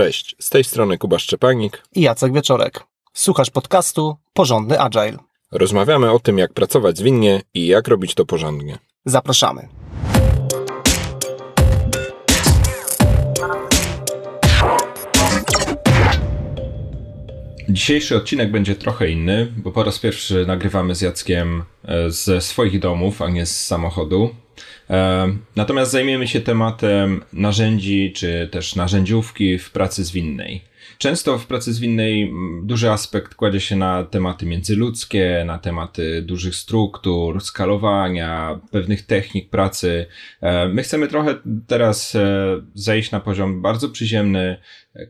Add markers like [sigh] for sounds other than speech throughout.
Cześć, z tej strony Kuba Szczepanik i Jacek Wieczorek. Słuchasz podcastu Porządny Agile. Rozmawiamy o tym, jak pracować zwinnie i jak robić to porządnie. Zapraszamy. Dzisiejszy odcinek będzie trochę inny, bo po raz pierwszy nagrywamy z Jackiem e, ze swoich domów, a nie z samochodu. E, natomiast zajmiemy się tematem narzędzi, czy też narzędziówki w pracy zwinnej. Często w pracy zwinnej duży aspekt kładzie się na tematy międzyludzkie, na tematy dużych struktur, skalowania, pewnych technik pracy. E, my chcemy trochę teraz e, zejść na poziom bardzo przyziemny,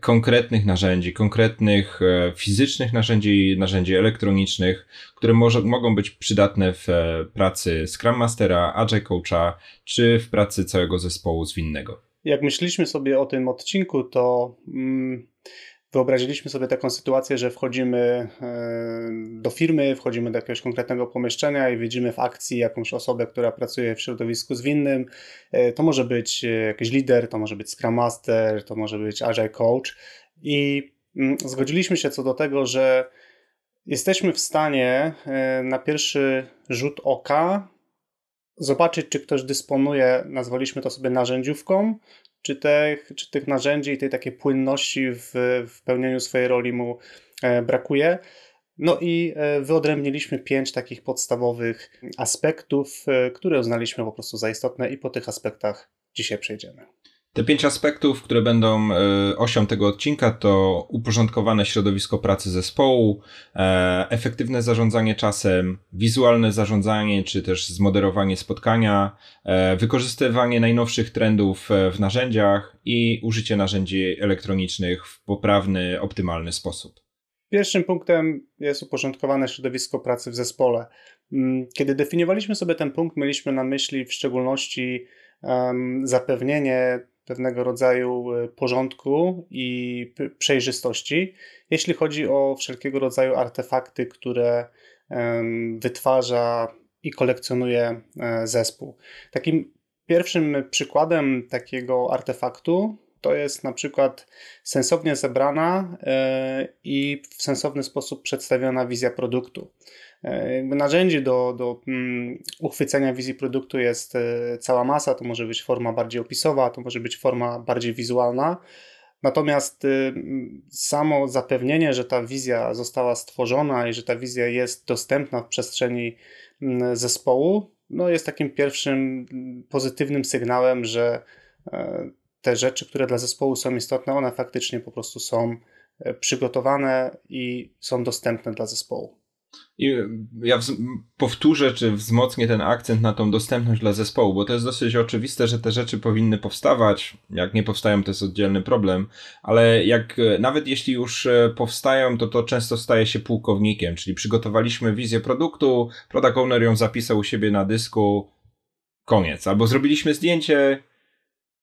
konkretnych narzędzi, konkretnych fizycznych narzędzi, narzędzi elektronicznych, które może, mogą być przydatne w pracy Scrum Mastera, Agile Coacha, czy w pracy całego zespołu zwinnego. Jak myśleliśmy sobie o tym odcinku, to mm, wyobraziliśmy sobie taką sytuację, że wchodzimy e, do firmy, wchodzimy do jakiegoś konkretnego pomieszczenia i widzimy w akcji jakąś osobę, która pracuje w środowisku zwinnym. E, to może być jakiś lider, to może być Scrum Master, to może być Agile Coach i mm, zgodziliśmy się co do tego, że jesteśmy w stanie e, na pierwszy rzut oka zobaczyć, czy ktoś dysponuje, nazwaliśmy to sobie narzędziówką, czy tych, czy tych narzędzi i tej takiej płynności w, w pełnieniu swojej roli mu e, brakuje. No i e, wyodrębniliśmy pięć takich podstawowych aspektów, e, które uznaliśmy po prostu za istotne i po tych aspektach dzisiaj przejdziemy. Te pięć aspektów, które będą e, osią tego odcinka, to uporządkowane środowisko pracy zespołu, e, efektywne zarządzanie czasem, wizualne zarządzanie czy też zmoderowanie spotkania, e, wykorzystywanie najnowszych trendów w narzędziach i użycie narzędzi elektronicznych w poprawny, optymalny sposób. Pierwszym punktem jest uporządkowane środowisko pracy w zespole. Mm, kiedy definiowaliśmy sobie ten punkt, mieliśmy na myśli w szczególności zapewnienie pewnego rodzaju e, porządku i przejrzystości, jeśli chodzi o wszelkiego rodzaju artefakty, które wytwarza i kolekcjonuje e, zespół. Takim pierwszym przykładem takiego artefaktu to jest na przykład sensownie zebrana e, i w sensowny sposób przedstawiona wizja produktu. E, jakby narzędzi do, do um, uchwycenia wizji produktu jest e, cała masa. To może być forma bardziej opisowa, to może być forma bardziej wizualna. Natomiast y, samo zapewnienie, że ta wizja została stworzona i że ta wizja jest dostępna w przestrzeni zespołu, no jest takim pierwszym pozytywnym sygnałem, że te rzeczy, które dla zespołu są istotne, one faktycznie po prostu są przygotowane i są dostępne dla zespołu. I ja powtórzę, czy wzmocnię ten akcent na tą dostępność dla zespołu, bo to jest dosyć oczywiste, że te rzeczy powinny powstawać. Jak nie powstają, to jest oddzielny problem, ale jak nawet jeśli już e, powstają, to to często staje się pułkownikiem, czyli przygotowaliśmy wizję produktu, product owner ją zapisał u siebie na dysku, koniec. Albo zrobiliśmy zdjęcie,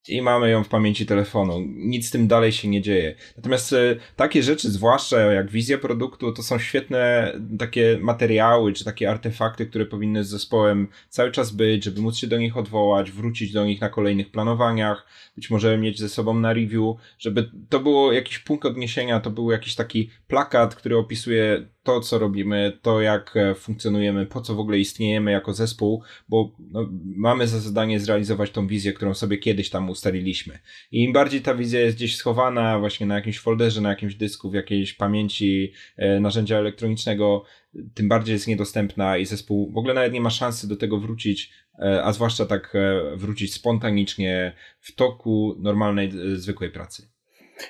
i mamy ją w pamięci telefonu. Nic z tym dalej się nie dzieje. Natomiast e, takie rzeczy, zwłaszcza jak wizja produktu, to są świetne takie materiały, czy takie artefakty, które powinny z zespołem cały czas być, żeby móc się do nich odwołać, wrócić do nich na kolejnych planowaniach, być może mieć ze sobą na review, żeby to było jakiś punkt odniesienia, to był jakiś taki plakat, który opisuje to, co robimy, to jak e, funkcjonujemy, po co w ogóle istniejemy jako zespół, bo no, mamy za zadanie zrealizować tą wizję, którą sobie kiedyś tam ustaliliśmy. I im bardziej ta wizja jest gdzieś schowana właśnie na jakimś folderze, na jakimś dysku, w jakiejś pamięci e, narzędzia elektronicznego, tym bardziej jest niedostępna i zespół w ogóle nawet nie ma szansy do tego wrócić, e, a zwłaszcza tak e, wrócić spontanicznie w toku normalnej, zwykłej pracy.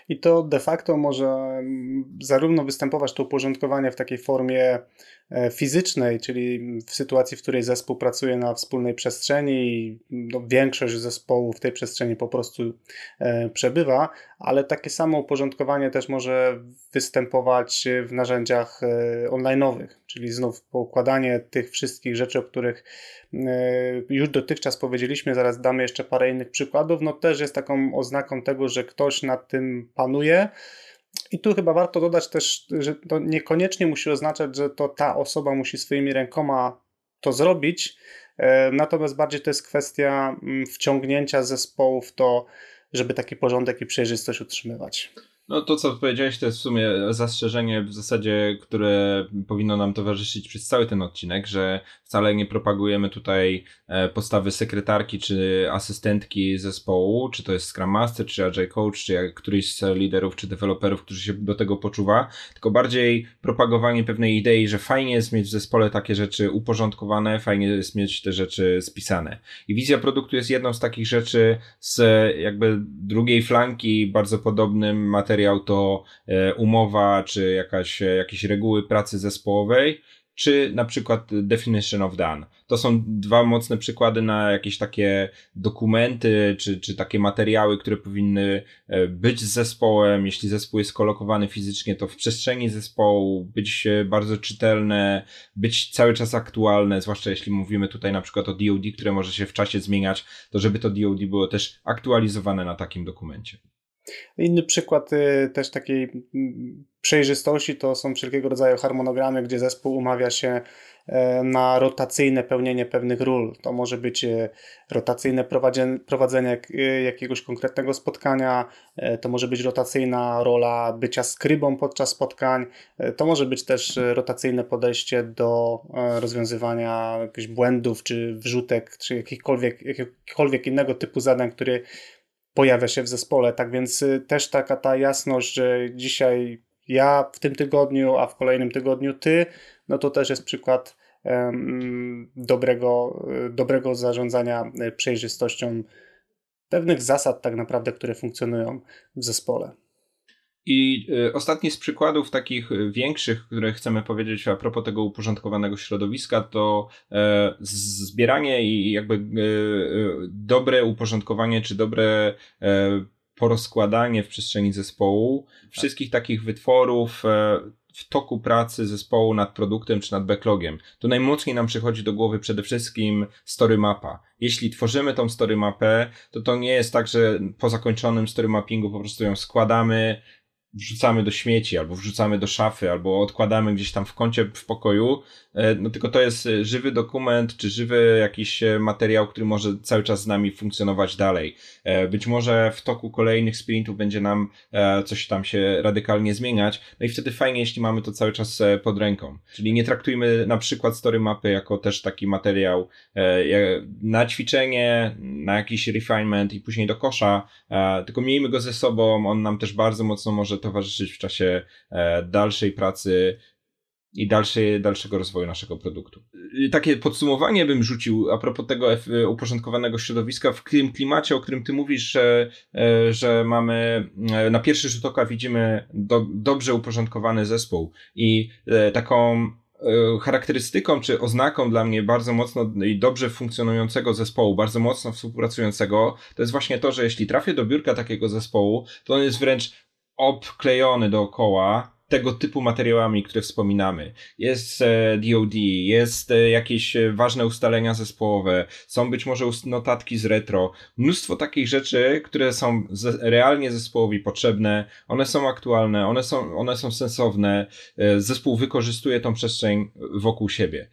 I to de facto może zarówno występować to uporządkowanie w takiej formie fizycznej, czyli w sytuacji, w której zespół pracuje na wspólnej przestrzeni i no, większość zespołu w tej przestrzeni po prostu e, przebywa, ale takie samo uporządkowanie też może występować w narzędziach e, online'owych, czyli znów poukładanie tych wszystkich rzeczy, o których już dotychczas powiedzieliśmy, zaraz damy jeszcze parę innych przykładów, no też jest taką oznaką tego, że ktoś nad tym panuje, i tu chyba warto dodać też, że to niekoniecznie musi oznaczać, że to ta osoba musi swoimi rękoma to zrobić, e, natomiast bardziej to jest kwestia mm, wciągnięcia zespołu w to, żeby taki porządek i przejrzystość utrzymywać. No to, co powiedziałeś, to jest w sumie zastrzeżenie w zasadzie, które powinno nam towarzyszyć przez cały ten odcinek, że wcale nie propagujemy tutaj e, postawy sekretarki czy asystentki zespołu, czy to jest Scrum Master, czy Agile Coach, czy jak któryś z liderów, czy deweloperów, którzy się do tego poczuwa, tylko bardziej propagowanie pewnej idei, że fajnie jest mieć w zespole takie rzeczy uporządkowane, fajnie jest mieć te rzeczy spisane. I wizja produktu jest jedną z takich rzeczy z jakby drugiej flanki, bardzo podobnym materiał to e, umowa, czy jakaś, jakieś reguły pracy zespołowej, czy na przykład Definition of Done. To są dwa mocne przykłady na jakieś takie dokumenty, czy, czy takie materiały, które powinny e, być z zespołem. Jeśli zespół jest kolokowany fizycznie, to w przestrzeni zespołu być bardzo czytelne, być cały czas aktualne, zwłaszcza jeśli mówimy tutaj na przykład o DoD, które może się w czasie zmieniać, to żeby to DoD było też aktualizowane na takim dokumencie. Inny przykład y, też takiej mm, przejrzystości to są wszelkiego rodzaju harmonogramy, gdzie zespół umawia się e, na rotacyjne pełnienie pewnych ról. To może być e, rotacyjne prowadzenie e, jakiegoś konkretnego spotkania, to może być rotacyjna rola bycia skrybą podczas spotkań, to może być też rotacyjne podejście do rozwiązywania jakichś błędów, czy wrzutek, czy jakichkolwiek, jakichkolwiek innego typu zadań, które pojawia się w zespole. Tak więc y, też taka ta jasność, że dzisiaj ja w tym tygodniu, a w kolejnym tygodniu ty, no to też jest przykład dobrego, y, dobrego zarządzania y, przejrzystością pewnych zasad, tak naprawdę, które funkcjonują w zespole. I y, ostatni z przykładów takich większych, które chcemy powiedzieć a propos tego uporządkowanego środowiska, to e, zbieranie i jakby e, e, dobre uporządkowanie, czy dobre porozkładanie w przestrzeni zespołu tak. wszystkich takich wytworów w toku pracy zespołu nad produktem czy nad backlogiem. To najmocniej nam przychodzi do głowy przede wszystkim story mapa. Jeśli tworzymy tą story mapę, to to nie jest tak, że po zakończonym story mappingu po prostu ją składamy, wrzucamy do śmieci, albo wrzucamy do szafy, albo odkładamy gdzieś tam w kącie w pokoju, e, no tylko to jest e, żywy dokument, czy żywy jakiś e, materiał, który może cały czas z nami funkcjonować dalej. Być może w toku kolejnych sprintów będzie nam coś tam się radykalnie zmieniać, no i wtedy fajnie, jeśli mamy to cały czas pod ręką. Czyli nie traktujmy na przykład story mapy jako też taki materiał na ćwiczenie, na jakiś refinement i później do kosza, tylko miejmy go ze sobą, on nam też bardzo mocno może towarzyszyć w czasie e, dalszej pracy i dalszej, dalszego rozwoju naszego produktu. Takie podsumowanie bym rzucił a propos tego uporządkowanego środowiska w tym klimacie, o którym ty mówisz, że, e, że mamy e, na pierwszy rzut oka widzimy do, dobrze uporządkowany zespół i taką charakterystyką czy oznaką dla mnie bardzo mocno i dobrze funkcjonującego zespołu, bardzo mocno współpracującego, to jest właśnie to, że jeśli trafię do biurka takiego zespołu, to on jest wręcz obklejony dookoła tego typu materiałami, które wspominamy. Jest DOD, e, jest e, jakieś e, ważne ustalenia zespołowe, są być może notatki z retro, mnóstwo takich rzeczy, które są realnie zespołowi potrzebne, one są aktualne, one są, one są sensowne, zespół wykorzystuje tą przestrzeń wokół siebie.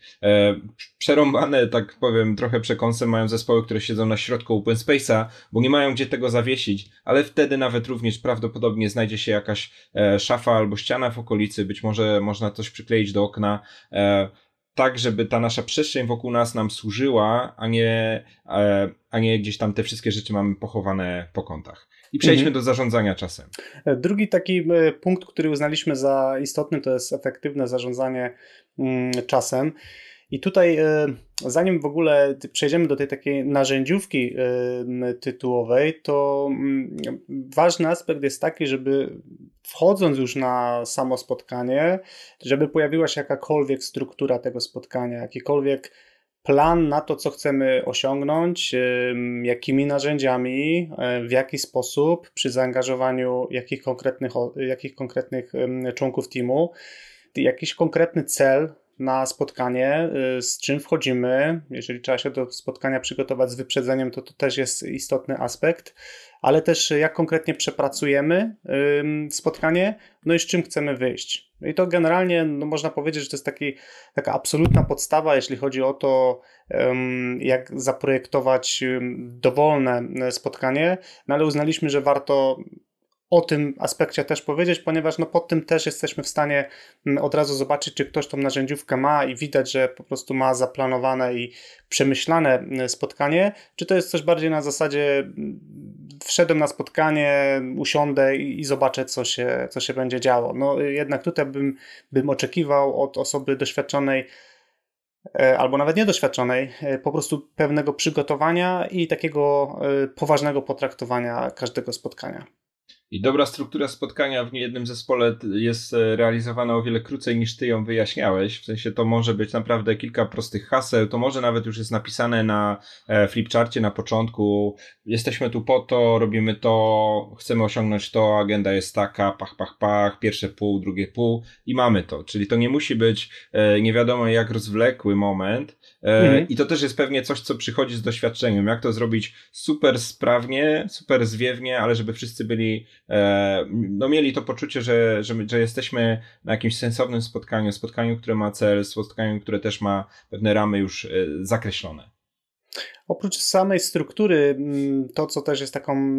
Przerąbane, tak powiem, trochę przekąsem mają zespoły, które siedzą na środku open space'a, bo nie mają gdzie tego zawiesić, ale wtedy nawet również prawdopodobnie znajdzie się jakaś szafa albo ściana, w okolicy, być może można coś przykleić do okna, e, tak, żeby ta nasza przestrzeń wokół nas nam służyła, a nie, e, a nie gdzieś tam te wszystkie rzeczy mamy pochowane po kątach. I przejdźmy mhm. do zarządzania czasem. Drugi taki e, punkt, który uznaliśmy za istotny, to jest efektywne zarządzanie mm, czasem. I tutaj, e, zanim w ogóle przejdziemy do tej takiej narzędziówki e, tytułowej, to mm, ważny aspekt jest taki, żeby wchodząc już na samo spotkanie, żeby pojawiła się jakakolwiek struktura tego spotkania, jakikolwiek plan na to, co chcemy osiągnąć, jakimi narzędziami, w jaki sposób, przy zaangażowaniu jakich konkretnych, jakich konkretnych członków teamu, jakiś konkretny cel, na spotkanie, y, z czym wchodzimy. Jeżeli trzeba się do spotkania przygotować z wyprzedzeniem, to to też jest istotny aspekt, ale też jak konkretnie przepracujemy spotkanie, no i z czym chcemy wyjść. I to generalnie no można powiedzieć, że to jest taki, taka absolutna podstawa, jeśli chodzi o to, jak zaprojektować dowolne spotkanie, no ale uznaliśmy, że warto o tym aspekcie też powiedzieć, ponieważ no pod tym też jesteśmy w stanie mm, od razu zobaczyć, czy ktoś tą narzędziówkę ma i widać, że po prostu ma zaplanowane i przemyślane mm, spotkanie, czy to jest coś bardziej na zasadzie mm, wszedłem na spotkanie, usiądę i, i zobaczę, co się, co się będzie działo. No jednak tutaj bym, bym oczekiwał od osoby doświadczonej, e, albo nawet niedoświadczonej, e, po prostu pewnego przygotowania i takiego e, poważnego potraktowania każdego spotkania. I dobra struktura spotkania w niejednym zespole jest e, realizowana o wiele krócej niż ty ją wyjaśniałeś. W sensie to może być naprawdę kilka prostych haseł, to może nawet już jest napisane na e, flipcharcie na początku. Jesteśmy tu po to, robimy to, chcemy osiągnąć to, agenda jest taka, pach, pach, pach, pierwsze pół, drugie pół i mamy to. Czyli to nie musi być e, nie wiadomo jak rozwlekły moment. Mhm. I to też jest pewnie coś, co przychodzi z doświadczeniem. Jak to zrobić super sprawnie, super zwiewnie, ale żeby wszyscy byli no mieli to poczucie, że, że, że jesteśmy na jakimś sensownym spotkaniu, spotkaniu, które ma cel, spotkaniu, które też ma pewne ramy już e, zakreślone. Oprócz samej struktury, mm, to co też jest taką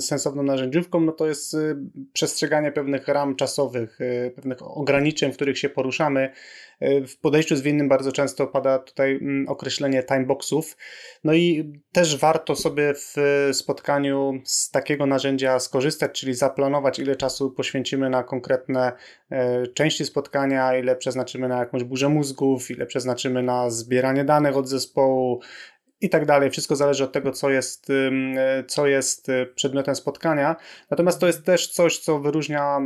sensowną narzędziówką, no to jest y, przestrzeganie pewnych ram czasowych, y, pewnych ograniczeń, w których się poruszamy. Y, w podejściu zwinnym bardzo często pada tutaj mm, określenie timeboxów. No i też warto sobie w spotkaniu z takiego narzędzia skorzystać, czyli zaplanować, ile czasu poświęcimy na konkretne części spotkania, ile przeznaczymy na jakąś burzę mózgów, ile przeznaczymy na zbieranie danych od zespołu, i tak dalej. Wszystko zależy od tego, co jest, co jest y, przedmiotem spotkania. Natomiast to jest też coś, co wyróżnia,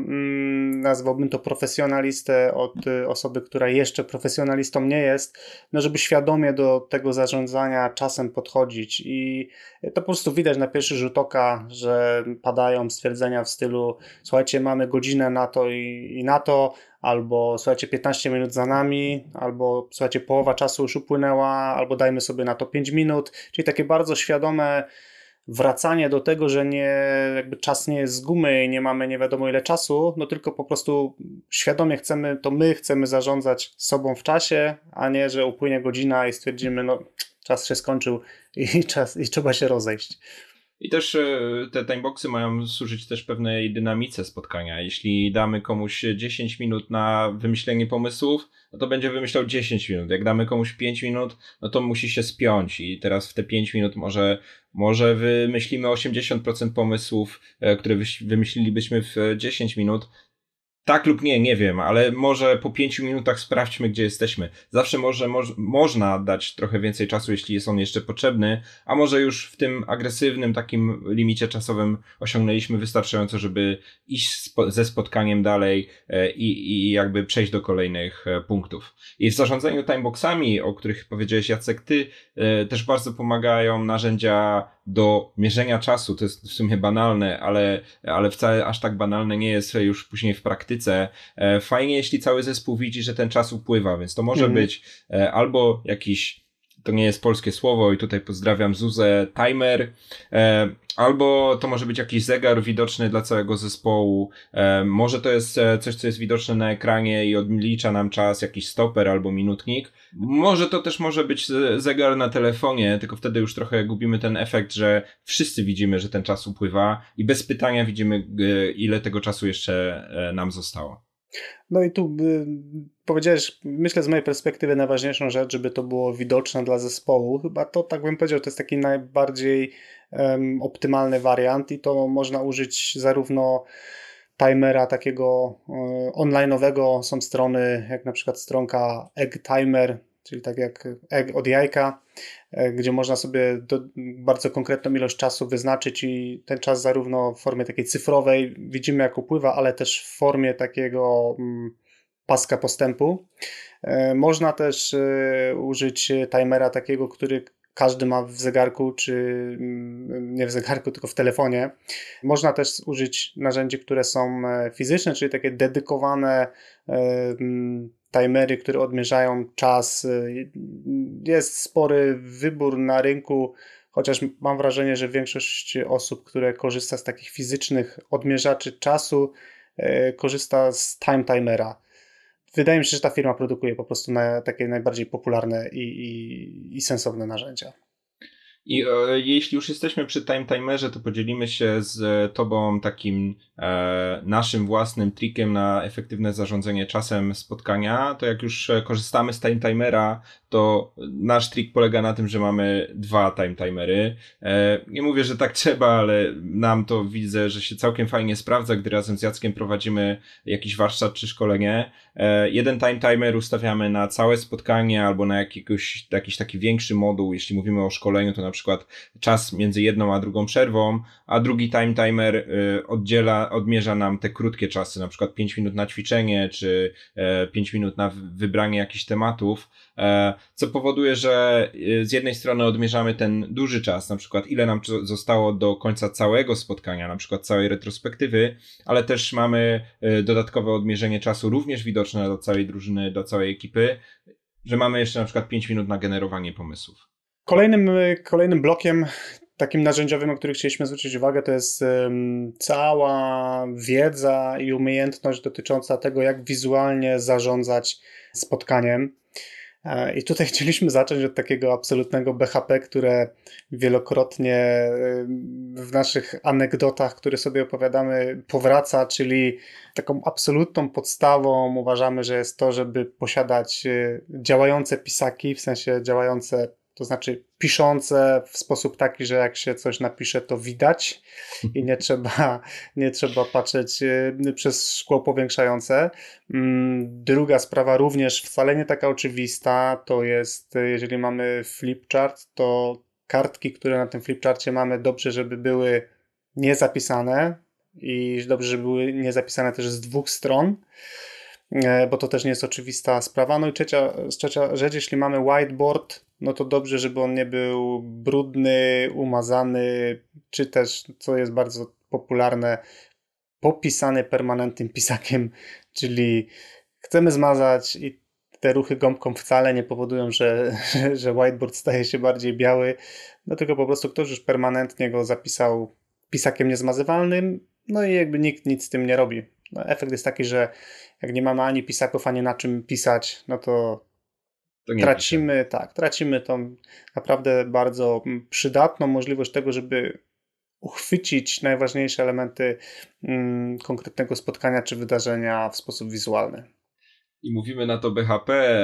nazwałbym to profesjonalistę od y, osoby, która jeszcze profesjonalistą nie jest, no żeby świadomie do tego zarządzania czasem podchodzić. I to po prostu widać na pierwszy rzut oka, że padają stwierdzenia w stylu: Słuchajcie, mamy godzinę na to i, i na to albo słuchajcie, 15 minut za nami, albo słuchajcie, połowa czasu już upłynęła, albo dajmy sobie na to 5 minut, czyli takie bardzo świadome wracanie do tego, że nie, jakby czas nie jest z gumy i nie mamy nie wiadomo ile czasu, no tylko po prostu świadomie chcemy, to my chcemy zarządzać sobą w czasie, a nie, że upłynie godzina i stwierdzimy, no czas się skończył i, [laughs] czas, i trzeba się rozejść. I też e, te timeboxy mają służyć też pewnej dynamice spotkania. Jeśli damy komuś 10 minut na wymyślenie pomysłów, no to będzie wymyślał 10 minut. Jak damy komuś 5 minut, no to musi się spiąć i teraz w te 5 minut może, może wymyślimy 80% pomysłów, e, które wymyślilibyśmy w 10 minut, tak lub nie, nie wiem, ale może po pięciu minutach sprawdźmy, gdzie jesteśmy. Zawsze może, moż, można dać trochę więcej czasu, jeśli jest on jeszcze potrzebny, a może już w tym agresywnym takim limicie czasowym osiągnęliśmy wystarczająco, żeby iść spo, ze spotkaniem dalej e, i, i jakby przejść do kolejnych e, punktów. I w zarządzaniu timeboxami, o których powiedziałeś Jacek, ty e, też bardzo pomagają narzędzia do mierzenia czasu. To jest w sumie banalne, ale, ale wcale aż tak banalne nie jest już później w praktyce. E, fajnie, jeśli cały zespół widzi, że ten czas upływa, więc to może mm. być e, albo jakiś to nie jest polskie słowo i tutaj pozdrawiam Zuzę, timer, e, albo to może być jakiś zegar widoczny dla całego zespołu, e, może to jest e, coś, co jest widoczne na ekranie i odlicza nam czas, jakiś stoper albo minutnik, może to też może być zegar na telefonie, tylko wtedy już trochę gubimy ten efekt, że wszyscy widzimy, że ten czas upływa i bez pytania widzimy, ile tego czasu jeszcze nam zostało. No i tu powiedziałeś, myślę z mojej perspektywy najważniejszą rzecz, żeby to było widoczne dla zespołu. Chyba to, tak bym powiedział, to jest taki najbardziej um, optymalny wariant i to można użyć zarówno timera takiego um, online'owego, są strony jak na przykład stronka Egg Timer, czyli tak jak egg od jajka, e, gdzie można sobie do, bardzo konkretną ilość czasu wyznaczyć i ten czas zarówno w formie takiej cyfrowej widzimy jak upływa, ale też w formie takiego mm, paska postępu. E, można też e, użyć timera takiego, który każdy ma w zegarku, czy mm, nie w zegarku, tylko w telefonie. Można też użyć narzędzi, które są fizyczne, czyli takie dedykowane mm, timery, które odmierzają czas. Jest spory wybór na rynku, chociaż mam wrażenie, że większość osób, które korzysta z takich fizycznych odmierzaczy czasu, e, korzysta z time timera. Wydaje mi się, że ta firma produkuje po prostu na takie najbardziej popularne i, i, i sensowne narzędzia. I e, jeśli już jesteśmy przy time timerze, to podzielimy się z Tobą takim e, naszym własnym trikiem na efektywne zarządzanie czasem spotkania. To jak już e, korzystamy z time timera, to nasz trik polega na tym, że mamy dwa time timery. E, nie mówię, że tak [laughs] trzeba, ale nam to widzę, że się całkiem fajnie sprawdza, gdy razem z Jackiem prowadzimy jakiś warsztat czy szkolenie. E, jeden time timer ustawiamy na całe spotkanie albo na jakiegoś, jakiś taki większy moduł. Jeśli mówimy o szkoleniu, to na przykład czas między jedną a drugą przerwą, a drugi time timer y, oddziela, odmierza nam te krótkie czasy, na przykład 5 minut na ćwiczenie, czy 5 e, minut na wybranie jakichś tematów, e, co powoduje, że y, z jednej strony odmierzamy ten duży czas, na przykład ile nam zostało do końca całego spotkania, na przykład całej retrospektywy, ale też mamy y, dodatkowe odmierzenie czasu również widoczne dla całej drużyny, dla całej ekipy, że mamy jeszcze na przykład 5 minut na generowanie pomysłów. Kolejnym, kolejnym blokiem takim narzędziowym, o którym chcieliśmy zwrócić uwagę, to jest cała wiedza i umiejętność dotycząca tego, jak wizualnie zarządzać spotkaniem. I tutaj [laughs] chcieliśmy zacząć od takiego absolutnego BHP, które wielokrotnie w naszych anegdotach, które sobie opowiadamy, powraca, czyli taką absolutną podstawą uważamy, że jest to, żeby posiadać e, działające pisaki, w sensie działające to znaczy piszące w sposób taki, że jak się coś napisze, to widać i nie [laughs] trzeba, nie trzeba patrzeć y, przez szkło powiększające. Mm, druga sprawa, również wcale nie taka oczywista, to jest, jeżeli mamy flipchart, to kartki, które na tym flipcharcie mamy, dobrze, żeby były niezapisane i dobrze, żeby były niezapisane też z dwóch stron bo to też nie jest oczywista sprawa. No i trzecia, trzecia rzecz, jeśli mamy whiteboard, no to dobrze, żeby on nie był brudny, umazany, czy też, co jest bardzo popularne, popisany permanentnym [laughs] pisakiem, czyli chcemy zmazać i te ruchy gąbką wcale nie powodują, że, [laughs] że whiteboard staje się bardziej biały, no tylko po prostu ktoś już permanentnie go zapisał pisakiem niezmazywalnym, no i jakby nikt nic z tym nie robi. No, efekt jest taki, że jak nie mamy ani pisaków, ani na czym pisać, no to tracimy, tak, tracimy tą naprawdę bardzo przydatną możliwość tego, żeby uchwycić najważniejsze elementy mm, konkretnego spotkania czy wydarzenia w sposób wizualny i mówimy na to BHP,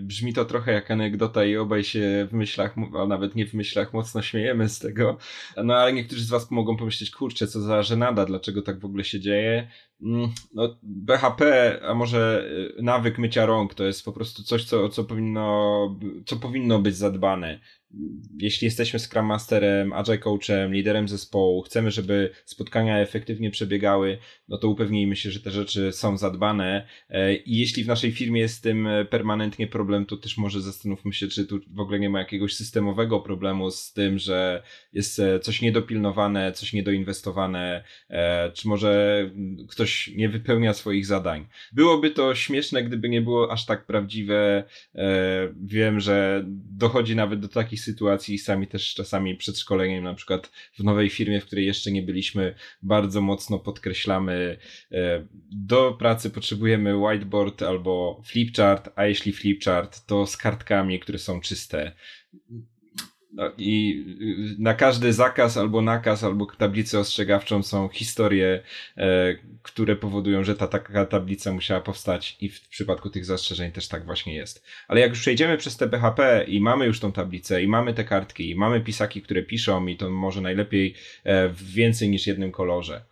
brzmi to trochę jak anegdota i obaj się w myślach, a nawet nie w myślach, mocno śmiejemy z tego. No ale niektórzy z Was mogą pomyśleć, kurczę, co za żenada, dlaczego tak w ogóle się dzieje. Mm, no, BHP, a może y, nawyk mycia rąk, to jest po prostu coś, co, co, powinno, co powinno być zadbane. Jeśli jesteśmy Scrum Masterem, Agile Coachem, liderem zespołu, chcemy, żeby spotkania efektywnie przebiegały, no to upewnijmy się, że te rzeczy są zadbane. E, i jeśli w naszej firmie jest z tym permanentnie problem, to też może zastanówmy się, czy tu w ogóle nie ma jakiegoś systemowego problemu z tym, że jest e, coś niedopilnowane, coś niedoinwestowane, e, czy może ktoś nie wypełnia swoich zadań. Byłoby to śmieszne, gdyby nie było aż tak prawdziwe. Wiem, że dochodzi nawet do takich takich sytuacji sami też czasami przed szkoleniem, na przykład w nowej firmie, w której jeszcze nie byliśmy, bardzo mocno podkreślamy, e, do pracy potrzebujemy whiteboard albo flipchart, a jeśli flipchart, to z kartkami, które są czyste. No i y, na każdy zakaz albo nakaz albo tablicę ostrzegawczą są historie, e, które powodują, że ta taka tablica musiała powstać i w przypadku tych zastrzeżeń też tak właśnie jest. Ale jak już przejdziemy przez te BHP i mamy już tą tablicę i mamy te kartki i mamy pisaki, które piszą i to może najlepiej e, w więcej niż jednym kolorze.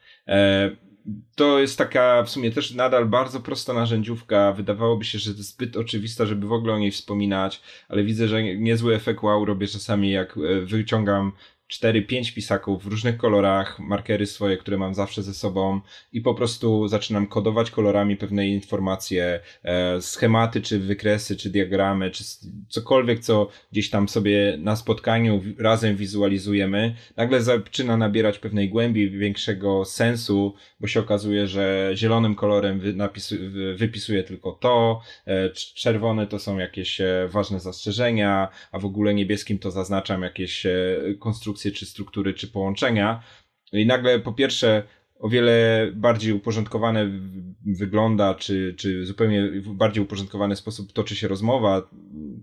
To jest taka w sumie też nadal bardzo prosta narzędziówka. Wydawałoby się, że to zbyt oczywista, żeby w ogóle o niej wspominać, ale widzę, że niezły efekt wow robię czasami, jak e, wyciągam 4-5 pisaków w różnych kolorach, markery swoje, które mam zawsze ze sobą i po prostu zaczynam kodować kolorami pewne informacje, e, schematy, czy wykresy, czy diagramy, czy cokolwiek, co gdzieś tam sobie na spotkaniu razem wizualizujemy, nagle zaczyna nabierać pewnej głębi, większego sensu, bo się okazuje, że zielonym kolorem wy, wypisuję tylko to, e, czerwone to są jakieś e, ważne zastrzeżenia, a w ogóle niebieskim to zaznaczam jakieś konstrukcje konstrukcje, czy struktury, czy połączenia. I nagle po pierwsze o wiele bardziej uporządkowane wygląda, czy, czy zupełnie bardziej uporządkowany sposób toczy się rozmowa,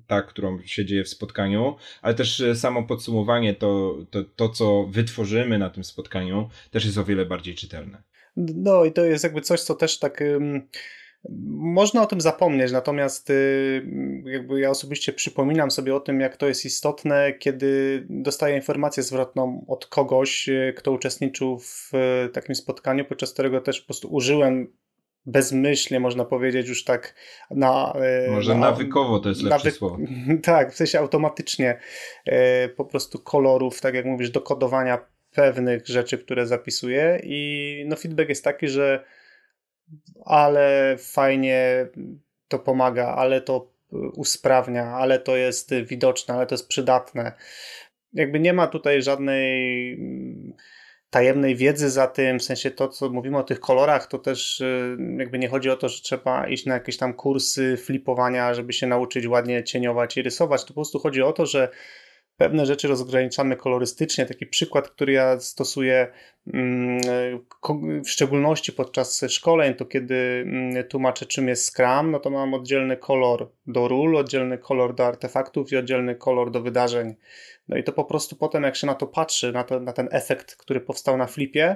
ta, którą się dzieje w spotkaniu, ale też samo podsumowanie, to, to, to co wytworzymy na tym spotkaniu, też jest o wiele bardziej czytelne. No i to jest jakby coś, co też tak. Można o tym zapomnieć, natomiast y, jakby ja osobiście przypominam sobie o tym, jak to jest istotne, kiedy dostaję informację zwrotną od kogoś, y, kto uczestniczył w y, takim spotkaniu, podczas którego też po prostu użyłem bezmyślnie, można powiedzieć, już tak na. Może na, nawykowo to jest lepsze nawyk słowo. [laughs] Tak, w sensie automatycznie po prostu kolorów, tak jak mówisz, dokodowania pewnych rzeczy, które zapisuję i no feedback jest taki, że ale fajnie to pomaga, ale to usprawnia, ale to jest widoczne, ale to jest przydatne. Jakby nie ma tutaj żadnej mm, tajemnej wiedzy za tym, w sensie to, co mówimy o tych kolorach, to też y, jakby nie chodzi o to, że trzeba iść na jakieś tam kursy flipowania, żeby się nauczyć ładnie cieniować i rysować. To po prostu chodzi o to, że pewne rzeczy rozgraniczamy kolorystycznie. Taki przykład, który ja stosuję mm, w szczególności podczas szkoleń, to kiedy mm, tłumaczę czym jest Scrum, no to mam oddzielny kolor do ról, oddzielny kolor do artefaktów i oddzielny kolor do wydarzeń. No i to po prostu potem jak się na to patrzy, na, to, na ten efekt, który powstał na flipie,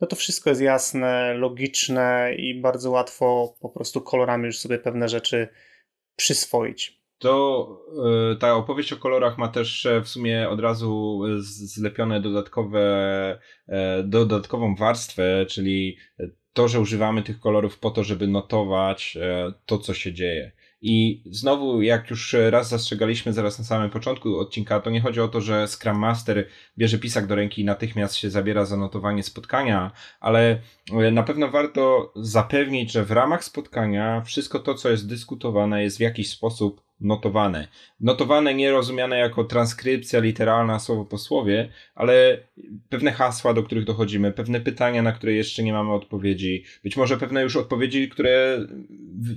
no to wszystko jest jasne, logiczne i bardzo łatwo po prostu kolorami już sobie pewne rzeczy przyswoić to e, ta opowieść o kolorach ma też e, w sumie od razu zlepione dodatkowe, e, dodatkową warstwę, czyli to, że używamy tych kolorów po to, żeby notować to, co się dzieje. I znowu, jak już raz zastrzegaliśmy zaraz na samym początku odcinka, to nie chodzi o to, że Scrum Master bierze pisak do ręki i natychmiast się zabiera za notowanie spotkania, ale na pewno warto zapewnić, że w ramach spotkania wszystko to, co jest dyskutowane, jest w jakiś sposób notowane. Notowane nie rozumiane jako transkrypcja literalna słowo po słowie, ale pewne hasła, do których dochodzimy, pewne pytania, na które jeszcze nie mamy odpowiedzi, być może pewne już odpowiedzi, które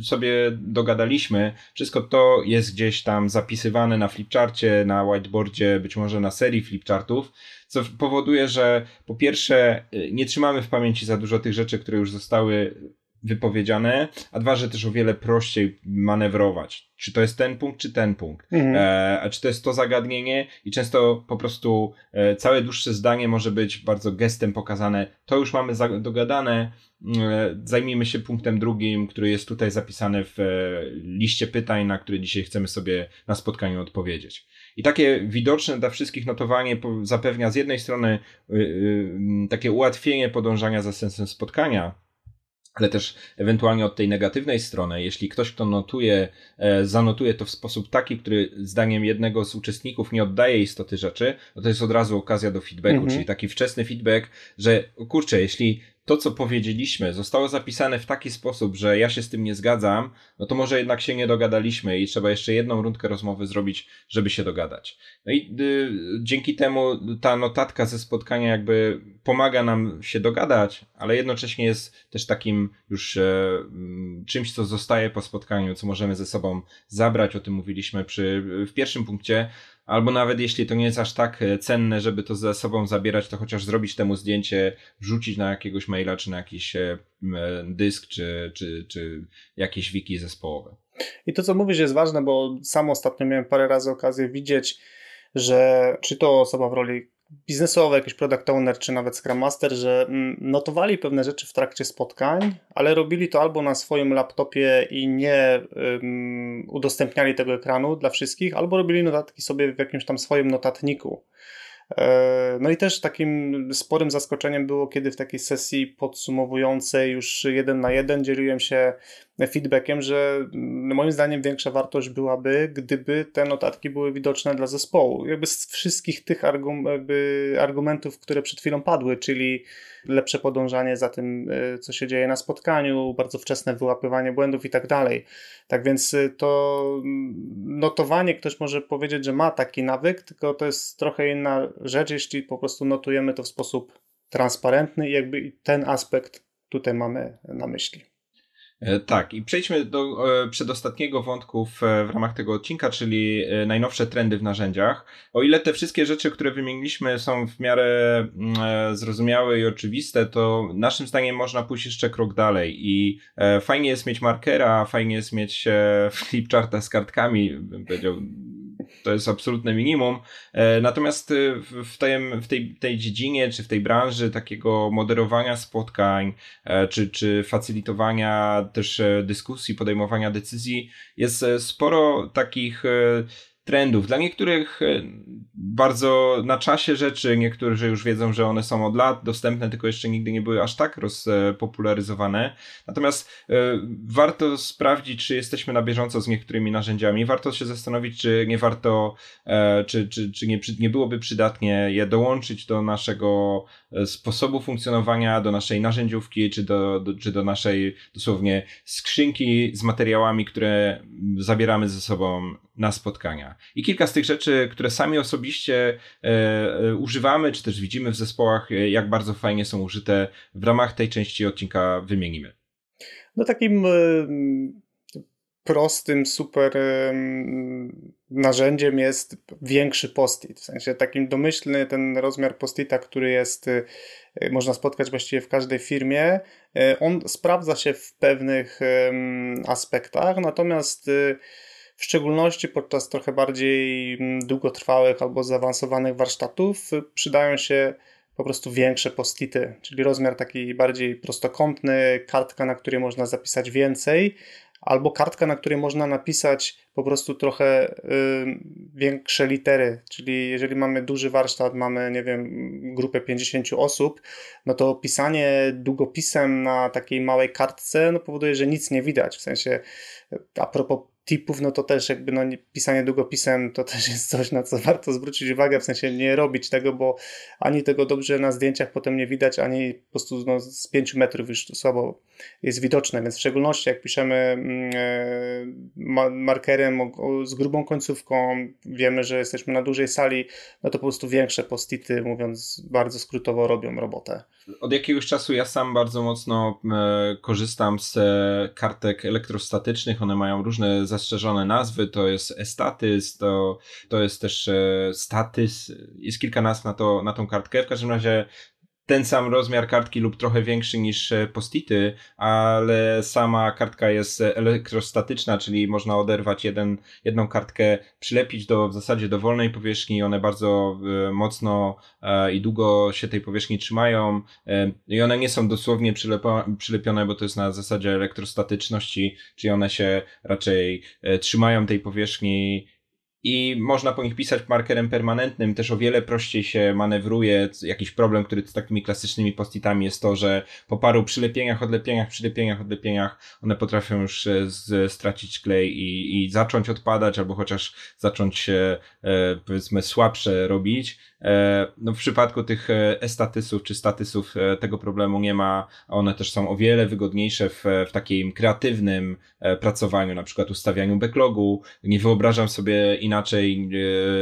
sobie dogadaliśmy. Wszystko to jest gdzieś tam zapisywane na flipcharcie, na whiteboardzie, być może na serii flipchartów, co powoduje, że po pierwsze nie trzymamy w pamięci za dużo tych rzeczy, które już zostały wypowiedziane, a dwa, że też o wiele prościej manewrować. Czy to jest ten punkt, czy ten punkt. Mhm. E, a czy to jest to zagadnienie i często po prostu e, całe dłuższe zdanie może być bardzo gestem pokazane. To już mamy dogadane, e, zajmijmy się punktem drugim, który jest tutaj zapisany w e, liście pytań, na które dzisiaj chcemy sobie na spotkaniu odpowiedzieć. I takie widoczne dla wszystkich notowanie zapewnia z jednej strony y, y, takie ułatwienie podążania za sensem spotkania, ale też ewentualnie od tej negatywnej strony, jeśli ktoś, kto notuje, e, zanotuje to w sposób taki, który zdaniem jednego z uczestników nie oddaje istoty rzeczy, no to jest od razu okazja do feedbacku, mhm. czyli taki wczesny feedback, że kurczę, jeśli to, co powiedzieliśmy, zostało zapisane w taki sposób, że ja się z tym nie zgadzam, no to może jednak się nie dogadaliśmy i trzeba jeszcze jedną rundkę rozmowy zrobić, żeby się dogadać. No i y, dzięki temu ta notatka ze spotkania jakby pomaga nam się dogadać, ale jednocześnie jest też takim już mm, czymś, co zostaje po spotkaniu, co możemy ze sobą zabrać. O tym mówiliśmy przy, w pierwszym punkcie albo nawet jeśli to nie jest aż tak e, cenne, żeby to ze sobą zabierać, to chociaż zrobić temu zdjęcie, wrzucić na jakiegoś maila, czy na jakiś e, dysk, czy, czy, czy jakieś wiki zespołowe. I to, co mówisz, jest ważne, bo sam ostatnio miałem parę razy okazję widzieć, że czy to osoba w roli biznesowe, jakiś product owner, czy nawet Scrum Master, że mm, notowali pewne rzeczy w trakcie spotkań, ale robili to albo na swoim laptopie i nie um, udostępniali tego ekranu dla wszystkich, albo robili notatki sobie w jakimś tam swoim notatniku. E, no i też takim sporym zaskoczeniem było, kiedy w takiej sesji podsumowującej już jeden na jeden dzieliłem się feedbackiem, że moim zdaniem większa wartość byłaby, gdyby te notatki były widoczne dla zespołu. Jakby z wszystkich tych argumentów, które przed chwilą padły, czyli lepsze podążanie za tym, e, co się dzieje na spotkaniu, bardzo wczesne wyłapywanie błędów i tak dalej. Tak więc e, to notowanie, ktoś może powiedzieć, że ma taki nawyk, tylko to jest trochę inna rzecz, jeśli po prostu notujemy to w sposób transparentny i jakby ten aspekt tutaj mamy na myśli. E, tak, i przejdźmy do e, przedostatniego wątku w, w, ramach tego odcinka, czyli e, najnowsze trendy w narzędziach. O ile te wszystkie rzeczy, które wymieniliśmy, są w miarę mm, zrozumiałe i oczywiste, to naszym zdaniem można pójść jeszcze krok dalej. I fajnie jest mieć markera, fajnie jest mieć [laughs] flipcharta z kartkami, bym powiedział to jest absolutne minimum. E, natomiast e, w, tej, w tej, tej dziedzinie, czy w tej branży takiego moderowania spotkań, e, czy, czy też dyskusji, podejmowania decyzji, jest sporo takich trendów. Dla niektórych e, bardzo na czasie rzeczy, niektórzy już wiedzą, że one są od lat dostępne, tylko jeszcze nigdy nie były aż tak rozpopularyzowane. Natomiast e, warto sprawdzić, czy jesteśmy na bieżąco z niektórymi narzędziami. Warto się zastanowić, czy nie warto, e, czy, czy, czy nie, nie byłoby przydatnie je dołączyć do naszego sposobu funkcjonowania, do naszej narzędziówki, czy do, do, czy do naszej dosłownie skrzynki z materiałami, które zabieramy ze sobą na spotkania. I kilka z tych rzeczy, które sami osobiście e, e, używamy, czy też widzimy w zespołach, e, jak bardzo fajnie są użyte w ramach tej części odcinka wymienimy. No takim prostym, super narzędziem jest większy postit. W sensie takim domyślny ten rozmiar postita, który jest, można spotkać właściwie w każdej firmie, on sprawdza się w pewnych aspektach, natomiast w szczególności podczas trochę bardziej mm, długotrwałych albo zaawansowanych warsztatów przydają się po prostu większe postity, czyli rozmiar taki bardziej prostokątny, kartka, na której można zapisać więcej, albo kartka, na której można napisać po prostu trochę y, większe litery, czyli jeżeli mamy duży warsztat, mamy, nie wiem, grupę 50 osób, no to pisanie długopisem na takiej małej kartce no, powoduje, że nic nie widać, w sensie a propos tipów, no to też jakby no, pisanie długopisem to też jest coś, na co warto zwrócić uwagę, w sensie nie robić tego, bo ani tego dobrze na zdjęciach potem nie widać, ani po prostu no, z 5 metrów już słabo jest widoczne, więc w szczególności jak piszemy mm, e, markerem z grubą końcówką, wiemy, że jesteśmy na dużej sali, no to po prostu większe postity, mówiąc bardzo skrótowo, robią robotę. Od jakiegoś czasu ja sam bardzo mocno e, korzystam z e, kartek elektrostatycznych, one mają różne zastrzeżone nazwy, to jest Estatis, to, to jest też e, Statys, jest kilka nazw na, to, na tą kartkę. W każdym razie ten sam rozmiar kartki lub trochę większy niż e, postity, ale sama kartka jest elektrostatyczna, czyli można oderwać jeden, jedną kartkę, przylepić do, w zasadzie do wolnej powierzchni, one bardzo e, mocno e, i długo się tej powierzchni trzymają. I one nie są dosłownie przylepione, bo to jest na zasadzie elektrostatyczności, czyli one się raczej trzymają tej powierzchni i można po nich pisać markerem permanentnym, też o wiele prościej się manewruje. Jakiś problem, który z takimi klasycznymi postitami jest to, że po paru przylepieniach, odlepieniach, przylepieniach, odlepieniach one potrafią już e, z, stracić klej i, i zacząć odpadać, albo chociaż zacząć się e, powiedzmy słabsze robić. E, no w przypadku tych estatysów czy statysów tego problemu nie ma. One też są o wiele wygodniejsze w, w takim kreatywnym pracowaniu, na przykład ustawianiu backlogu. Nie wyobrażam sobie inaczej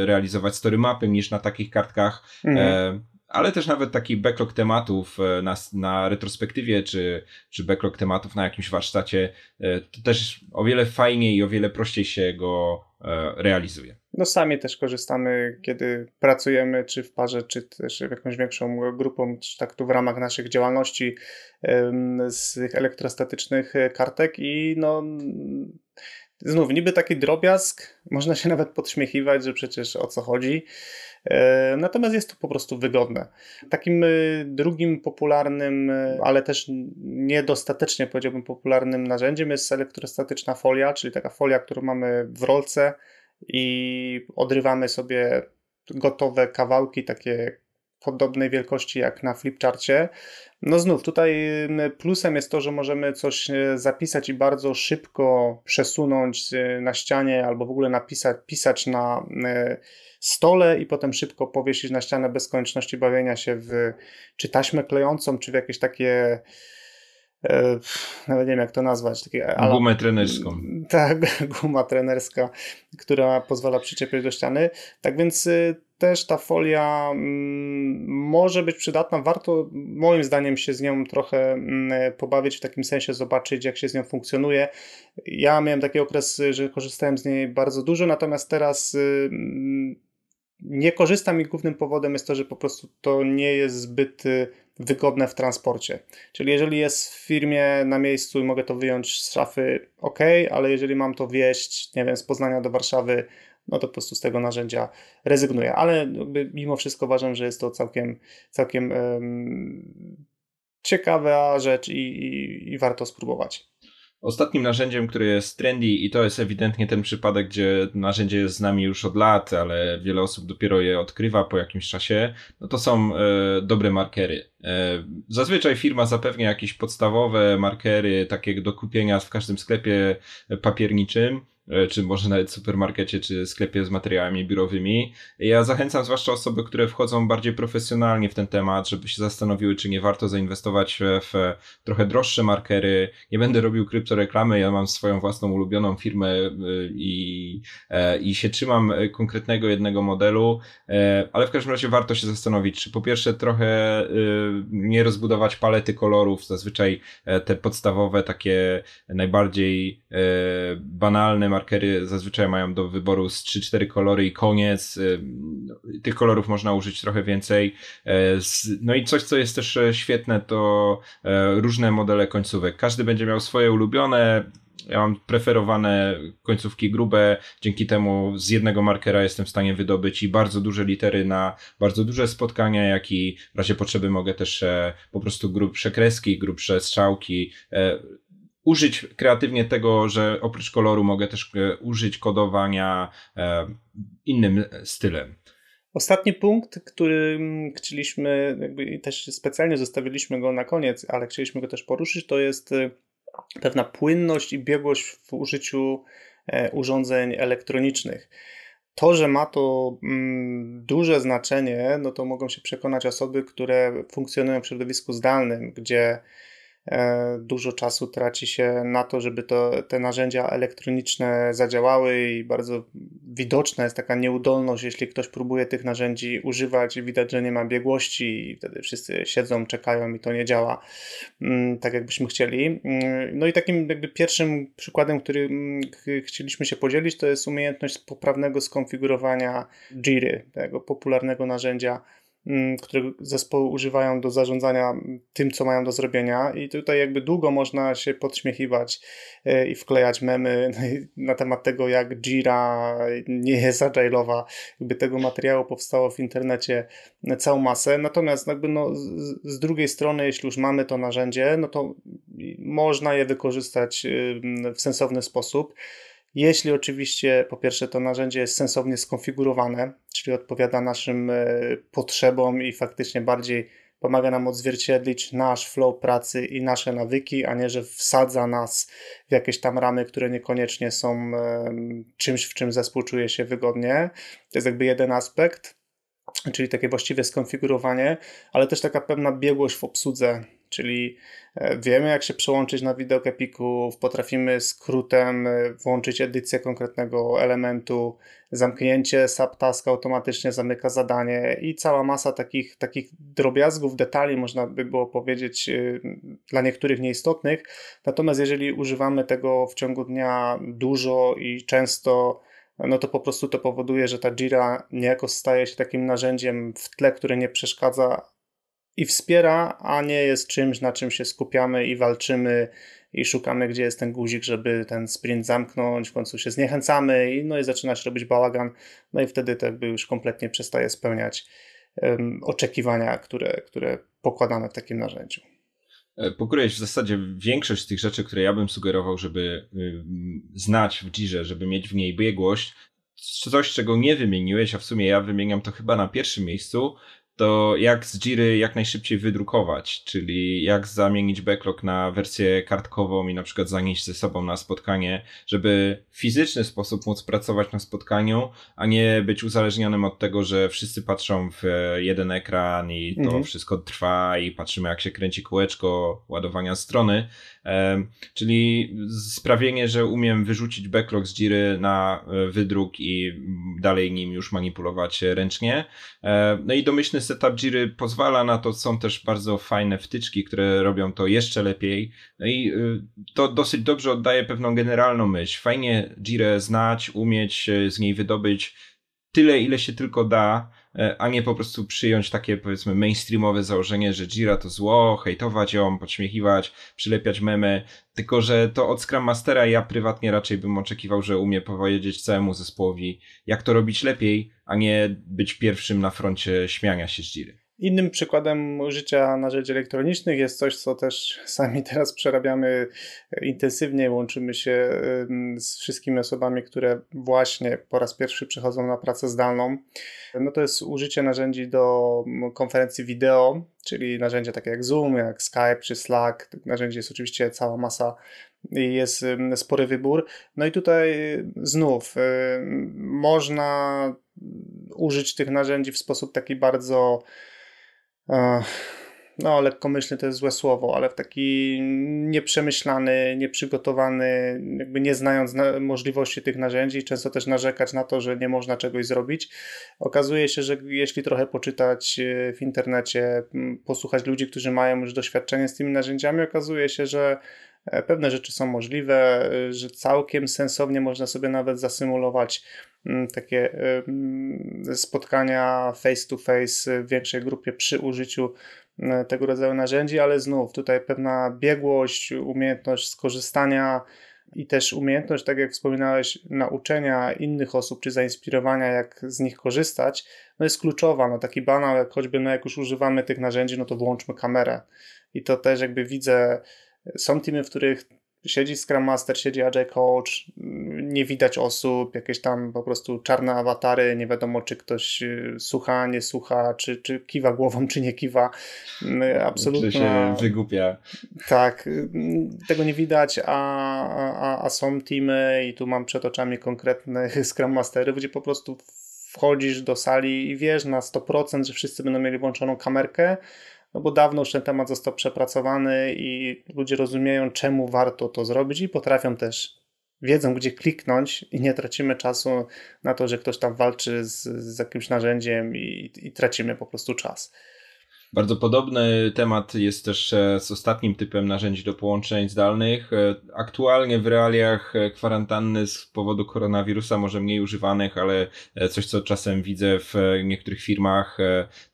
e, realizować story mapy niż na takich kartkach. Mhm. E, ale też nawet taki backlog tematów e, na, na retrospektywie, czy, czy backlog tematów na jakimś warsztacie, to też o wiele fajniej i o wiele prościej się go realizuje. No sami też korzystamy, kiedy pracujemy, czy w parze, czy też jakąś większą grupą, czy tak tu w ramach naszych działalności z tych elektrostatycznych kartek i no znów niby taki drobiazg, można się nawet podśmiechiwać, że przecież o co chodzi. E, natomiast jest to po prostu wygodne. Takim e, drugim popularnym, e, ale też niedostatecznie powiedziałbym popularnym narzędziem jest elektrostatyczna folia, czyli taka folia, którą mamy w rolce i odrywamy sobie gotowe kawałki, takie podobnej wielkości jak na flipcharcie. No znów, tutaj plusem jest to, że możemy coś zapisać i bardzo szybko przesunąć na ścianie albo w ogóle napisać, pisać na stole i potem szybko powiesić na ścianę bez konieczności bawienia się w czy taśmę klejącą, czy w jakieś takie nawet nie wiem jak to nazwać. Takie, ala, Gumę trenerską. [laughs] Tak, guma trenerska, która pozwala przyczepiać do ściany. Tak więc też ta folia mm, może być przydatna. Warto moim zdaniem się z nią trochę mm, pobawić, w takim sensie zobaczyć, jak się z nią funkcjonuje. Ja miałem taki okres, że korzystałem z niej bardzo dużo, natomiast teraz mm, nie korzystam i głównym powodem jest to, że po prostu to nie jest zbyt y, wygodne w transporcie. Czyli jeżeli jest w firmie na miejscu i mogę to wyjąć z szafy, ok, ale jeżeli mam to wieść, nie wiem, z Poznania do Warszawy, no to po prostu z tego narzędzia rezygnuję. Ale mimo wszystko uważam, że jest to całkiem, całkiem um, ciekawa rzecz i, i, i warto spróbować. Ostatnim narzędziem, które jest trendy i to jest ewidentnie ten przypadek, gdzie narzędzie jest z nami już od lat, ale wiele osób dopiero je odkrywa po jakimś czasie, no to są e, dobre markery. E, zazwyczaj firma zapewnia jakieś podstawowe markery, takie do kupienia w każdym sklepie papierniczym, czy może nawet supermarkecie, czy sklepie z materiałami biurowymi. Ja zachęcam zwłaszcza osoby, które wchodzą bardziej profesjonalnie w ten temat, żeby się zastanowiły, czy nie warto zainwestować w trochę droższe markery. Nie będę robił kryptoreklamy, ja mam swoją własną ulubioną firmę e, i, e, i się trzymam konkretnego jednego modelu, ale w każdym razie warto się zastanowić, czy po pierwsze trochę nie rozbudować palety kolorów, zazwyczaj te podstawowe, takie najbardziej banalne markery zazwyczaj mają do wyboru z 3-4 kolory i koniec. Y, tych kolorów można użyć trochę więcej. E, no i coś, co jest też e, świetne, to e, różne modele końcówek. Każdy będzie miał swoje ulubione. Ja mam preferowane końcówki grube, dzięki temu z jednego markera jestem w stanie wydobyć i bardzo duże litery na bardzo duże spotkania, jak i w razie potrzeby mogę też po prostu grubsze kreski, grubsze strzałki użyć kreatywnie tego, że oprócz koloru mogę też e, użyć kodowania e, innym stylem. Ostatni punkt, który chcieliśmy, jakby też specjalnie zostawiliśmy go na koniec, ale chcieliśmy go też poruszyć, to jest e, pewna płynność i biegłość w użyciu urządzeń elektronicznych. To, że ma to mm, duże znaczenie, no to mogą się przekonać osoby, które funkcjonują w środowisku zdalnym, gdzie dużo czasu traci się na to, żeby to, te narzędzia elektroniczne zadziałały i bardzo widoczna jest taka nieudolność, jeśli ktoś próbuje tych narzędzi używać i widać, że nie ma biegłości i wtedy wszyscy siedzą, czekają i to nie działa mm, tak, jakbyśmy chcieli. Mm, no i takim jakby pierwszym przykładem, który chcieliśmy się podzielić, to jest umiejętność poprawnego skonfigurowania Jiry, tego popularnego narzędzia Mm, które zespoły używają do zarządzania tym, co mają do zrobienia. I tutaj jakby długo można się podśmiechiwać e, i wklejać memy [laughs] na temat tego, jak Jira nie jest agile'owa. Jakby tego materiału powstało w internecie całą masę. Natomiast jakby no, z drugiej strony, jeśli już mamy to narzędzie, no to można je wykorzystać w sensowny sposób. Jeśli oczywiście po pierwsze to narzędzie jest sensownie skonfigurowane, czyli odpowiada naszym e, potrzebom i faktycznie bardziej pomaga nam odzwierciedlić nasz flow pracy i nasze nawyki, a nie, że wsadza nas w jakieś tam ramy, które niekoniecznie są czymś, w czym zespół czuje się wygodnie. To jest jakby jeden aspekt, czyli takie właściwe skonfigurowanie, ale też taka pewna biegłość w obsłudze czyli e, wiemy jak się przełączyć na widok Epików, potrafimy skrótem e, włączyć edycję konkretnego elementu, zamknięcie subtask automatycznie zamyka zadanie i cała masa takich, takich drobiazgów, detali, można by było powiedzieć, e, dla niektórych nieistotnych. Natomiast jeżeli używamy tego w ciągu dnia dużo i często, no to po prostu to powoduje, że ta Jira niejako staje się takim narzędziem w tle, które nie przeszkadza, i wspiera, a nie jest czymś, na czym się skupiamy i walczymy i szukamy, gdzie jest ten guzik, żeby ten sprint zamknąć, w końcu się zniechęcamy i, no i zaczyna się robić bałagan, no i wtedy to jakby już kompletnie przestaje spełniać um, oczekiwania, które, które pokładamy w takim narzędziu. E, pokryłeś w zasadzie większość z tych rzeczy, które ja bym sugerował, żeby y, znać w Jirze, żeby mieć w niej biegłość. Coś, czego nie wymieniłeś, a w sumie ja wymieniam to chyba na pierwszym miejscu, to jak z Jiry jak najszybciej wydrukować, czyli jak zamienić backlog na wersję kartkową i na przykład zanieść ze sobą na spotkanie, żeby w fizyczny sposób móc pracować na spotkaniu, a nie być uzależnionym od tego, że wszyscy patrzą w jeden ekran i to mhm. wszystko trwa i patrzymy jak się kręci kółeczko ładowania strony. Czyli sprawienie, że umiem wyrzucić backlog z Jiry na e, wydruk i dalej nim już manipulować ręcznie. No i domyślny setup Jiry pozwala na to, są też bardzo fajne wtyczki, które robią to jeszcze lepiej. No i y, to dosyć dobrze oddaje pewną generalną myśl. Fajnie Jirę znać, umieć z niej wydobyć tyle, ile się tylko da, e, a nie po prostu przyjąć takie powiedzmy mainstreamowe założenie, że Jira to zło, hejtować ją, podśmiechiwać, przylepiać memy, tylko że to od Scrum Mastera ja prywatnie raczej bym oczekiwał, że umie powiedzieć całemu zespołowi, jak to robić lepiej, a nie być pierwszym na froncie śmiania się z Jiry. Innym przykładem użycia narzędzi elektronicznych jest coś, co też sami teraz przerabiamy intensywnie. Łączymy się z wszystkimi osobami, które właśnie po raz pierwszy przechodzą na pracę zdalną. No to jest użycie narzędzi do konferencji wideo, czyli narzędzia takie jak Zoom, jak Skype czy Slack. Tych narzędzi jest oczywiście cała masa i jest spory wybór. No i tutaj znów można użyć tych narzędzi w sposób taki bardzo no lekkomyślny to jest złe słowo, ale w taki nieprzemyślany, nieprzygotowany, jakby nie znając możliwości tych narzędzi, często też narzekać na to, że nie można czegoś zrobić. Okazuje się, że jeśli trochę poczytać e, w internecie, posłuchać ludzi, którzy mają już doświadczenie z tymi narzędziami, okazuje się, że pewne rzeczy są możliwe, e, że całkiem sensownie można sobie nawet zasymulować Mm, takie spotkania face to face w większej grupie przy użyciu tego rodzaju narzędzi, ale znów tutaj pewna biegłość, umiejętność skorzystania i też umiejętność, tak jak wspominałeś, nauczenia innych osób czy zainspirowania, jak z nich korzystać, no jest kluczowa. No taki banał, jak choćby, no jak już używamy tych narzędzi, no to włączmy kamerę. I to też jakby widzę, są teamy, w których siedzi Scrum Master, siedzi Agile Coach, nie widać osób, jakieś tam po prostu czarne awatary, nie wiadomo czy ktoś y, słucha, nie słucha, czy, czy kiwa głową, czy nie kiwa. Absolutnie. Czy się wygupia. Tak, y, tego nie widać, a, a, a są teamy i tu mam przed oczami konkretne [laughs] Scrum Masterów, gdzie po prostu wchodzisz do sali i wiesz na 100%, że wszyscy będą mieli włączoną kamerkę, no bo dawno już ten temat został przepracowany i ludzie rozumieją, czemu warto to zrobić i potrafią też, wiedzą, gdzie kliknąć i nie tracimy czasu na to, że ktoś tam walczy z, z jakimś narzędziem i, i tracimy po prostu czas. Bardzo podobny temat jest też e, z ostatnim typem narzędzi do połączeń zdalnych. E, aktualnie w realiach e, kwarantanny z powodu koronawirusa może mniej używanych, ale coś co czasem widzę w niektórych firmach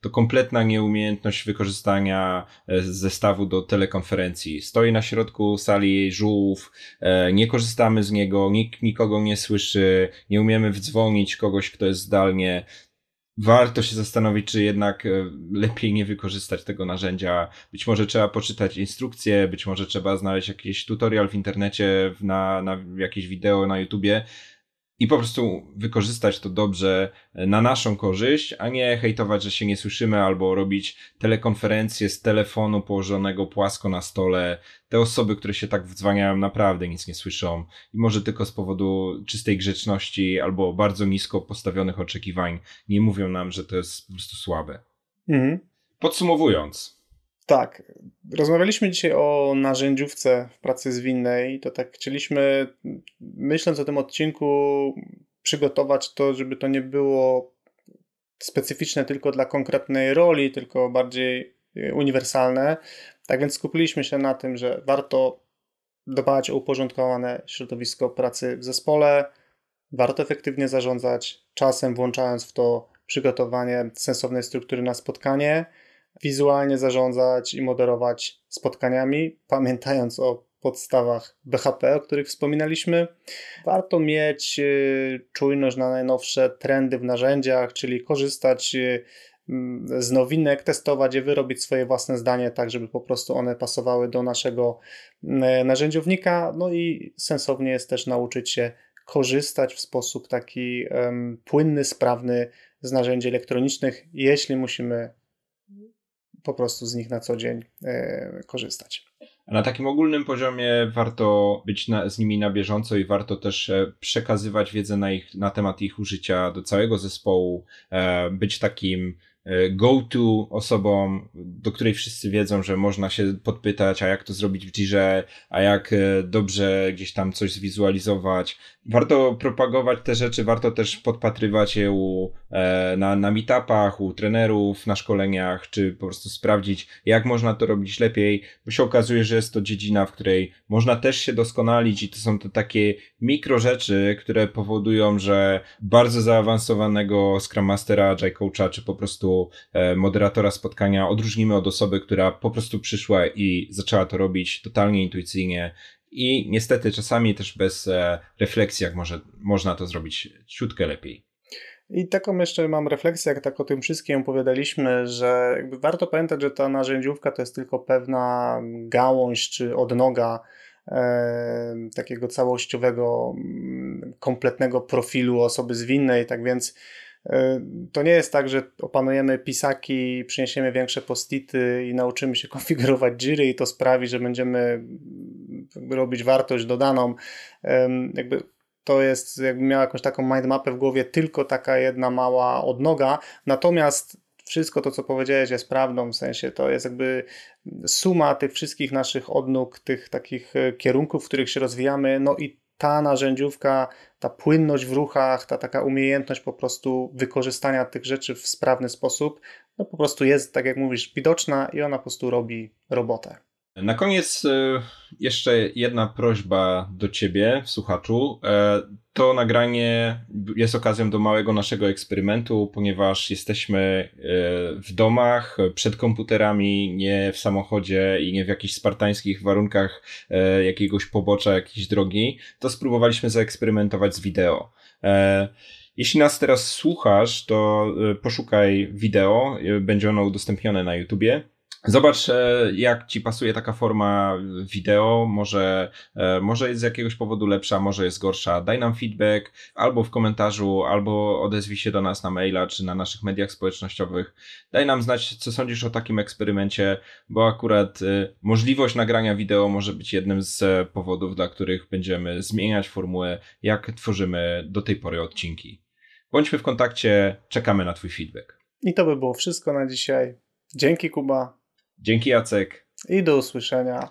to kompletna nieumiejętność wykorzystania zestawu do telekonferencji. Stoi na środku sali żółw, nie korzystamy z niego, nikt nikogo nie słyszy, nie umiemy wdzwonić kogoś, kto jest zdalnie warto się zastanowić, czy jednak e, lepiej nie wykorzystać tego narzędzia. Być może trzeba poczytać instrukcje, być może trzeba znaleźć jakiś tutorial w internecie, na, na jakieś wideo na YouTubie, i po prostu wykorzystać to dobrze e, na naszą korzyść, a nie hejtować, że się nie słyszymy, albo robić telekonferencje z telefonu położonego płasko na stole. Te osoby, które się tak wdzwaniają, naprawdę nic nie słyszą i może tylko z powodu czystej grzeczności albo bardzo nisko postawionych oczekiwań nie mówią nam, że to jest po prostu słabe. Mhm. Podsumowując, tak. Rozmawialiśmy dzisiaj o narzędziówce w pracy zwinnej. To tak chcieliśmy, myśląc o tym odcinku, przygotować to, żeby to nie było specyficzne tylko dla konkretnej roli, tylko bardziej e, uniwersalne. Tak więc skupiliśmy się na tym, że warto dbać o uporządkowane środowisko pracy w zespole, warto efektywnie zarządzać czasem, włączając w to przygotowanie sensownej struktury na spotkanie wizualnie zarządzać i moderować spotkaniami, pamiętając o podstawach BHP, o których wspominaliśmy. Warto mieć y, czujność na najnowsze trendy w narzędziach, czyli korzystać y, z nowinek, testować je, wyrobić swoje własne zdanie, tak żeby po prostu one pasowały do naszego narzędziownika. No i sensownie jest też nauczyć się korzystać w sposób taki um, płynny, sprawny z narzędzi elektronicznych, jeśli musimy po prostu z nich na co dzień e, korzystać. Na takim ogólnym poziomie warto być na, z nimi na bieżąco i warto też e, przekazywać wiedzę na, ich, na temat ich użycia do całego zespołu, e, być takim go-to osobą, do której wszyscy wiedzą, że można się podpytać, a jak to zrobić w Jirze, a jak e, dobrze gdzieś tam coś zwizualizować. Warto propagować te rzeczy, warto też podpatrywać je u, e, na, na meetupach, u trenerów, na szkoleniach, czy po prostu sprawdzić, jak można to robić lepiej, bo się okazuje, że jest to dziedzina, w której można też się doskonalić i to są to takie mikro rzeczy, które powodują, że bardzo zaawansowanego Scrum Mastera, Agile Coacha, czy po prostu e, moderatora spotkania odróżnimy od osoby, która po prostu przyszła i zaczęła to robić totalnie intuicyjnie i niestety czasami też bez e, refleksji, jak może, można to zrobić ciutkę lepiej. I taką jeszcze mam refleksję, jak tak o tym wszystkim opowiadaliśmy, że warto pamiętać, że ta narzędziówka to jest tylko pewna gałąź czy odnoga e, takiego całościowego, mm, kompletnego profilu osoby zwinnej, tak więc to nie jest tak, że opanujemy pisaki, przyniesiemy większe postity i nauczymy się [laughs] konfigurować Jiry i to sprawi, że będziemy robić wartość dodaną. Jakby to jest, jakbym miał jakąś taką mindmapę w głowie, tylko taka jedna mała odnoga. Natomiast wszystko to, co powiedziałeś, jest prawdą, w sensie to jest jakby suma tych wszystkich naszych odnóg, tych takich e, kierunków, w których się rozwijamy, no i ta narzędziówka, ta płynność w ruchach, ta taka umiejętność po prostu wykorzystania tych rzeczy w sprawny sposób, no po prostu jest, tak jak mówisz, widoczna i ona po prostu robi robotę. Na koniec e, jeszcze jedna prośba do ciebie, słuchaczu. E, to nagranie jest okazją do małego naszego eksperymentu, ponieważ jesteśmy e, w domach, przed komputerami, nie w samochodzie i nie w jakichś spartańskich warunkach jakiegoś pobocza, jakiejś drogi. To spróbowaliśmy zaeksperymentować z wideo. Jeśli nas teraz słuchasz, to poszukaj wideo, będzie ono udostępnione na YouTubie. Zobacz, e, jak ci pasuje taka forma wideo. Może, e, może jest z jakiegoś powodu lepsza, może jest gorsza. Daj nam feedback albo w komentarzu, albo odezwij się do nas na maila czy na naszych mediach społecznościowych. Daj nam znać, co sądzisz o takim eksperymencie, bo akurat e, możliwość nagrania wideo może być jednym z powodów, dla których będziemy zmieniać formułę, jak tworzymy do tej pory odcinki. Bądźmy w kontakcie, czekamy na Twój feedback. I to by było wszystko na dzisiaj. Dzięki, Kuba. Dzięki Jacek. I do usłyszenia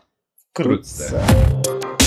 wkrótce. wkrótce.